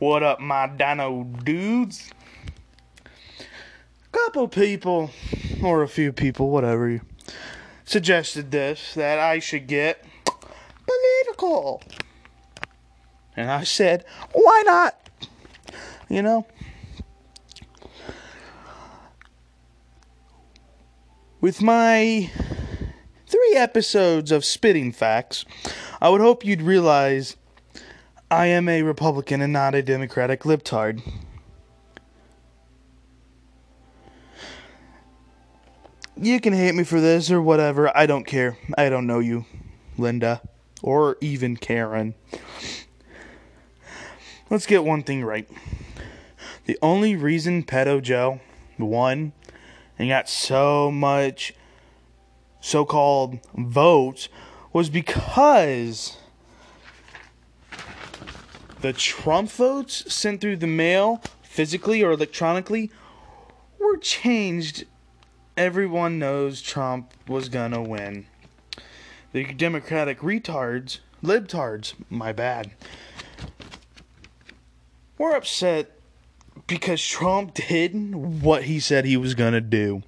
What up, my dino dudes? A Couple people, or a few people, whatever, suggested this that I should get political. And I said, why not? You know? With my three episodes of Spitting Facts, I would hope you'd realize I am a Republican and not a Democratic libtard. You can hate me for this or whatever. I don't care. I don't know you, Linda, or even Karen. Let's get one thing right. The only reason Pedo Joe won and got so much so called votes was because the Trump votes sent through the mail, physically or electronically, were changed. Everyone knows Trump was gonna win. The Democratic retards, libtards, my bad, were upset because Trump did what he said he was gonna do.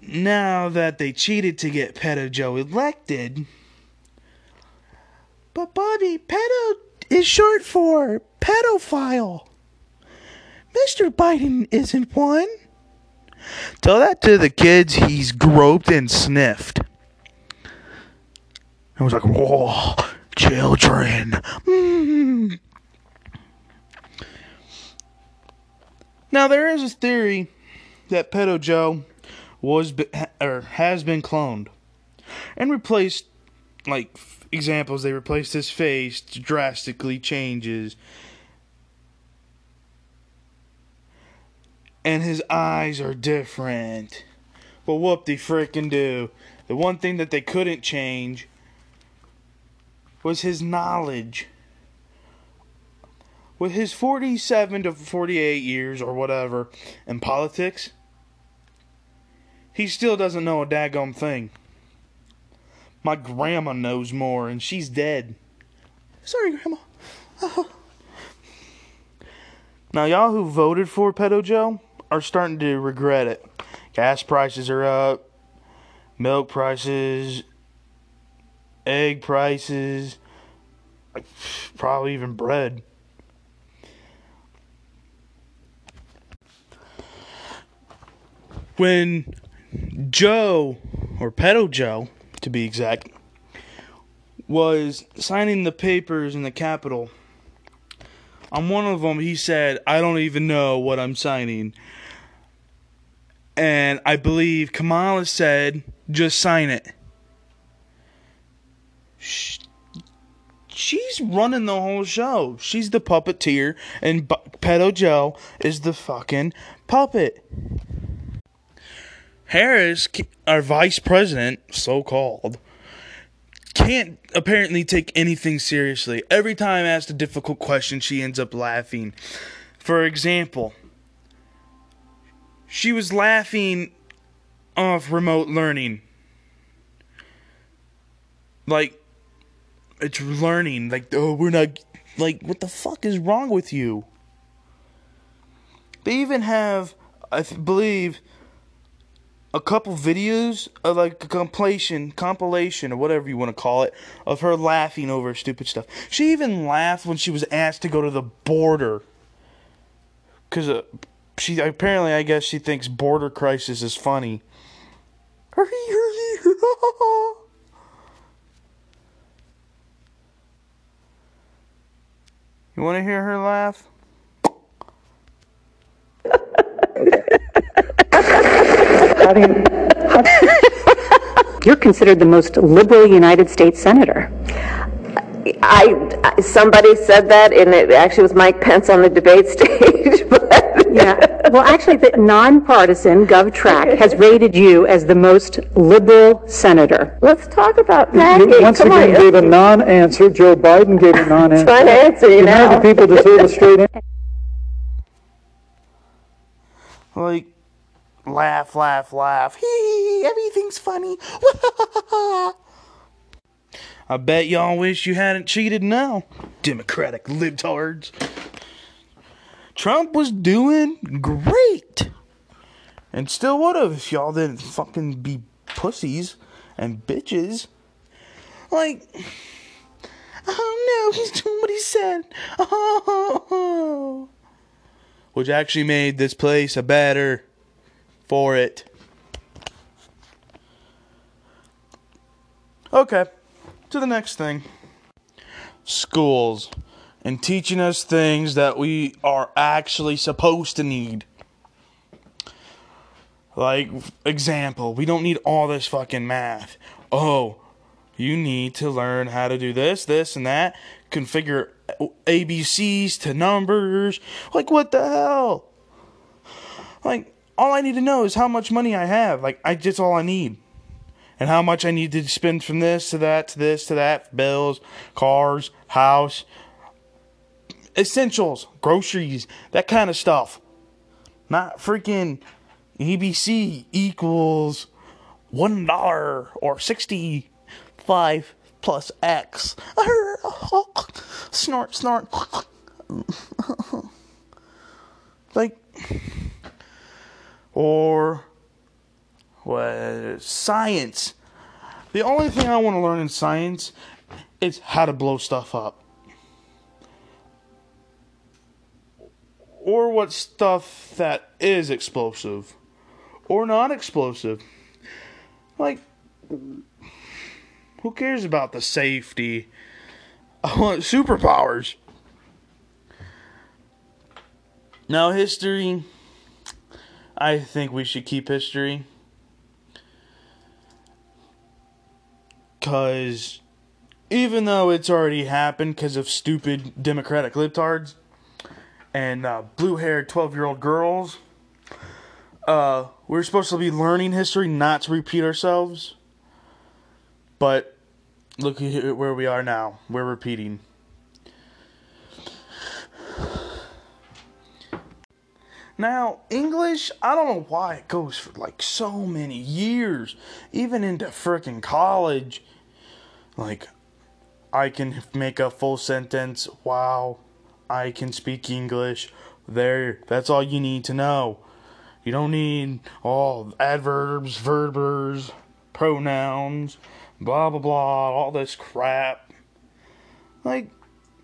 Now that they cheated to get Pedo Joe elected, but Bobby, pedo is short for pedophile. Mr. Biden isn't one. Tell that to the kids he's groped and sniffed. I was like, whoa, children. Mm. Now, there is a theory that Pedo Joe was or has been cloned and replaced like examples they replaced his face drastically changes and his eyes are different. But whoop they freaking do. The one thing that they couldn't change was his knowledge. With his 47 to 48 years or whatever in politics he still doesn't know a daggum thing my grandma knows more, and she's dead. Sorry, Grandma. Oh. Now, y'all who voted for Pedo Joe are starting to regret it. Gas prices are up, milk prices, egg prices, probably even bread. When Joe, or Pedo Joe, to be exact, was signing the papers in the Capitol. On one of them, he said, I don't even know what I'm signing. And I believe Kamala said, just sign it. She's running the whole show. She's the puppeteer, and Pedo Joe is the fucking puppet. Harris, our vice president, so called, can't apparently take anything seriously. Every time asked a difficult question, she ends up laughing. For example, she was laughing off remote learning. Like, it's learning. Like, oh, we're not. Like, what the fuck is wrong with you? They even have, I believe, a couple videos of like a compilation, compilation or whatever you want to call it, of her laughing over stupid stuff. She even laughed when she was asked to go to the border, because uh, she apparently I guess she thinks border crisis is funny. You want to hear her laugh? How do you, how You're considered the most liberal United States senator. I, somebody said that, and it actually was Mike Pence on the debate stage. But yeah, well, actually, the nonpartisan GovTrack has rated you as the most liberal senator. Let's talk about that. You once Come again on. gave a non-answer. Joe Biden gave a non-answer. Trying to answer you the now. American people deserve a straight answer. Like, laugh, laugh, laugh. Hee, everything's funny. I bet y'all wish you hadn't cheated now, Democratic libtards. Trump was doing great. And still would have if y'all didn't fucking be pussies and bitches. Like, oh no, he's doing what he said. Oh, which actually made this place a better for it. Okay, to the next thing. Schools and teaching us things that we are actually supposed to need. Like, example, we don't need all this fucking math. Oh, you need to learn how to do this, this, and that. Configure ABCs to numbers. Like, what the hell? Like, all I need to know is how much money I have. Like, I just all I need. And how much I need to spend from this to that to this to that. Bills, cars, house, essentials, groceries, that kind of stuff. Not freaking EBC equals one dollar or sixty five plus X. snort, snort. like, or what? Science. The only thing I want to learn in science is how to blow stuff up. Or what stuff that is explosive or non explosive. Like, who cares about the safety? I want superpowers. Now, history. I think we should keep history. Because even though it's already happened because of stupid Democratic libtards and uh, blue haired 12 year old girls, uh, we're supposed to be learning history, not to repeat ourselves. But look at where we are now. We're repeating. Now, English, I don't know why it goes for like so many years, even into freaking college. Like, I can make a full sentence. Wow, I can speak English. There, that's all you need to know. You don't need all adverbs, verbs, pronouns, blah blah blah, all this crap. Like,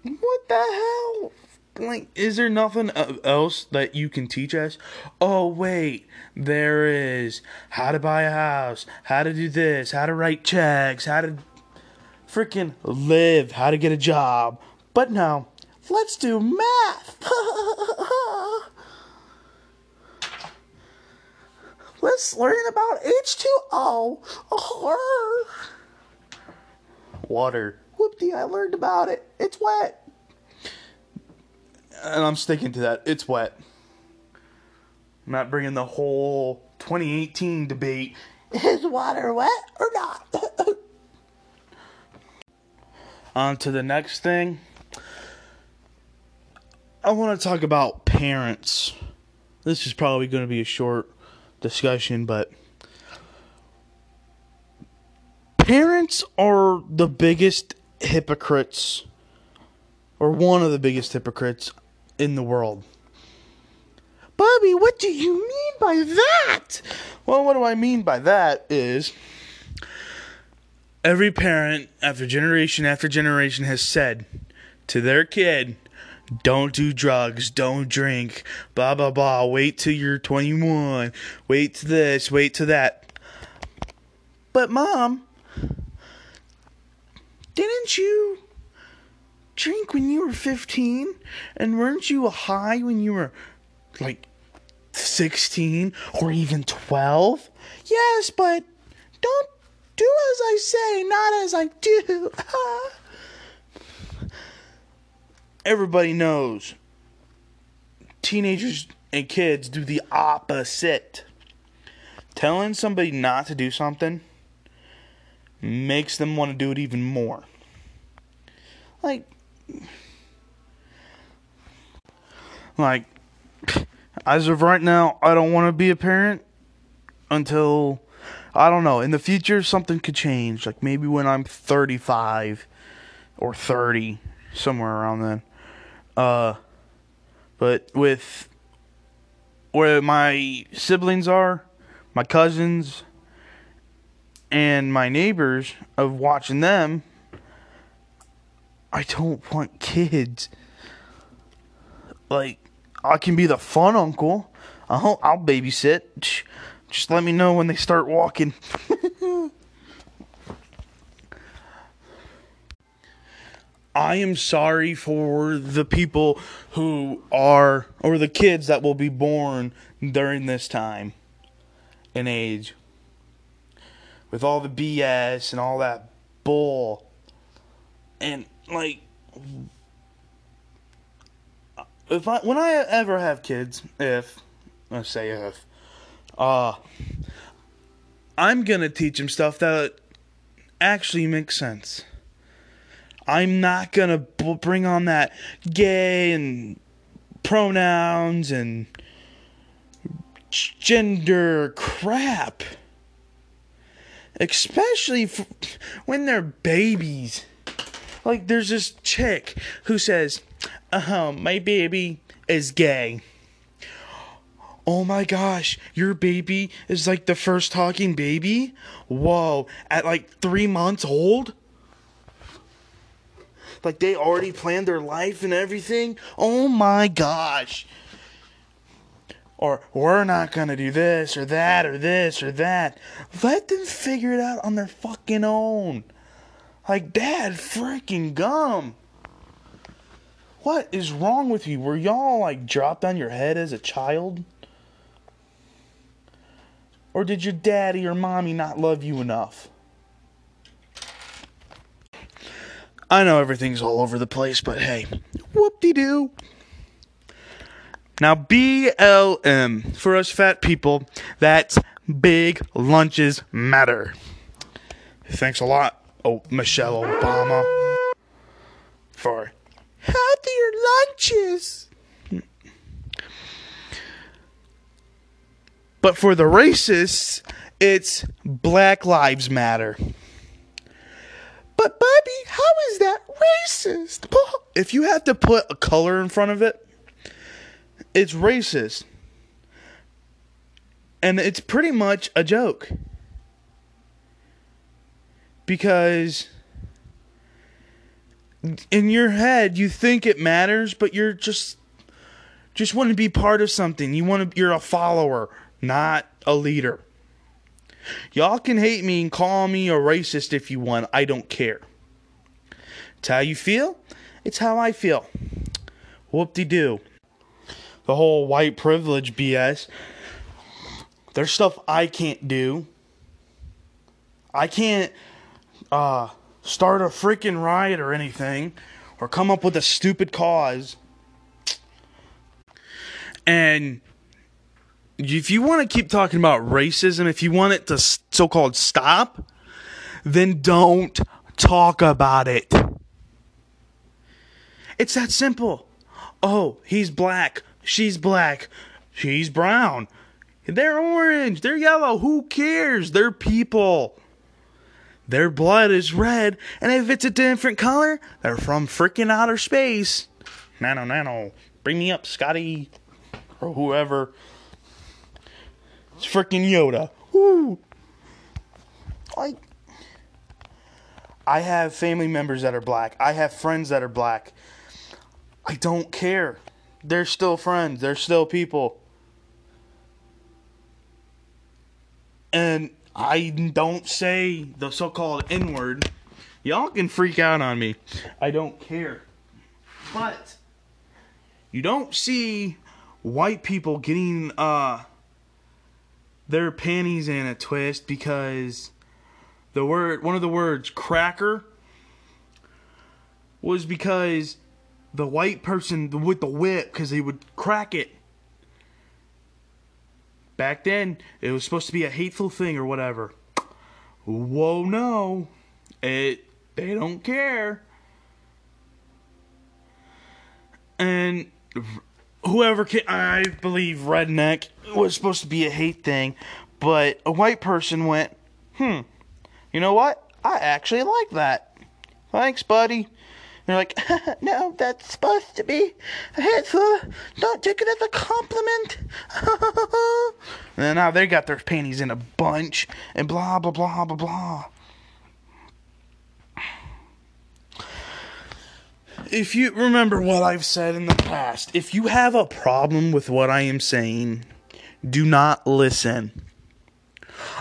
what the hell? Like, is there nothing else that you can teach us? Oh, wait, there is. How to buy a house, how to do this, how to write checks, how to freaking live, how to get a job. But no, let's do math. let's learn about H2O. Water. Whoopty, I learned about it. It's wet. And I'm sticking to that. It's wet. I'm not bringing the whole 2018 debate. Is water wet or not? On to the next thing. I want to talk about parents. This is probably going to be a short discussion, but parents are the biggest hypocrites, or one of the biggest hypocrites in the world. Bobby, what do you mean by that? Well, what do I mean by that is every parent, after generation after generation, has said to their kid, don't do drugs, don't drink, blah blah blah. Wait till you're 21. Wait to this, wait to that. But mom, didn't you drink when you were 15 and weren't you high when you were like 16 or even 12? Yes, but don't do as I say, not as I do. everybody knows teenagers and kids do the opposite. Telling somebody not to do something makes them want to do it even more. Like, like, as of right now, I don't want to be a parent until I don't know. In the future, something could change. Like maybe when I'm 35 or 30, somewhere around then. Uh, but with where my siblings are, my cousins, and my neighbors, of watching them, I don't want kids. Like, I can be the fun uncle. I'll, I'll babysit. Just let me know when they start walking. I am sorry for the people who are, or the kids that will be born during this time and age. With all the BS and all that bull. And, like, if I, when I ever have kids, if, let's say if, uh, I'm gonna teach them stuff that actually makes sense. I'm not gonna b- bring on that gay and pronouns and gender crap. Especially f- when they're babies. Like, there's this chick who says, uh, huh, my baby is gay. Oh my gosh, your baby is like the first talking baby? Whoa, at like three months old? Like they already planned their life and everything? Oh my gosh. Or we're not gonna do this or that or this or that. Let them figure it out on their fucking own. Like, dad, freaking gum. What is wrong with you? Were y'all like dropped on your head as a child? Or did your daddy or mommy not love you enough? I know everything's all over the place, but hey, whoop de doo. Now, BLM, for us fat people, that's big lunches matter. Thanks a lot, oh, Michelle Obama, for healthier lunches. But for the racists, it's Black Lives Matter. But Bobby, how is that racist? If you have to put a color in front of it, it's racist. And it's pretty much a joke. Because in your head you think it matters, but you're just just want to be part of something. You want to you're a follower, not a leader. Y'all can hate me and call me a racist if you want. I don't care. It's how you feel. It's how I feel. Whoop de doo. The whole white privilege BS. There's stuff I can't do. I can't uh, start a freaking riot or anything, or come up with a stupid cause. And if you want to keep talking about racism, if you want it to so called stop, then don't talk about it. It's that simple. Oh, he's black. She's black. She's brown. They're orange. They're yellow. Who cares? They're people. Their blood is red, and if it's a different color, they're from freaking outer space. Nano, nano. Bring me up, Scotty. Or whoever. It's freaking Yoda. Woo. Like, I have family members that are black. I have friends that are black. I don't care. They're still friends. They're still people. And I don't say the so called N word. Y'all can freak out on me. I don't care. But you don't see white people getting uh their panties in a twist because the word one of the words cracker was because the white person with the whip because they would crack it back then it was supposed to be a hateful thing or whatever whoa no it they don't care and whoever can, I believe redneck was supposed to be a hate thing, but a white person went, hmm, you know what? I actually like that. Thanks, buddy. They're like, no, that's supposed to be a hateful. Don't take it as a compliment. and now they got their panties in a bunch and blah, blah, blah, blah, blah. If you remember what I've said in the past, if you have a problem with what I am saying, do not listen.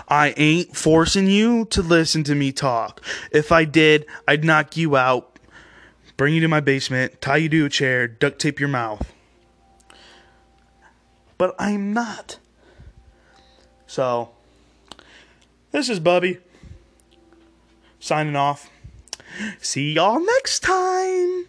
I ain't forcing you to listen to me talk. If I did, I'd knock you out, bring you to my basement, tie you to a chair, duct tape your mouth. But I'm not. So, this is Bubby. Signing off. See y'all next time.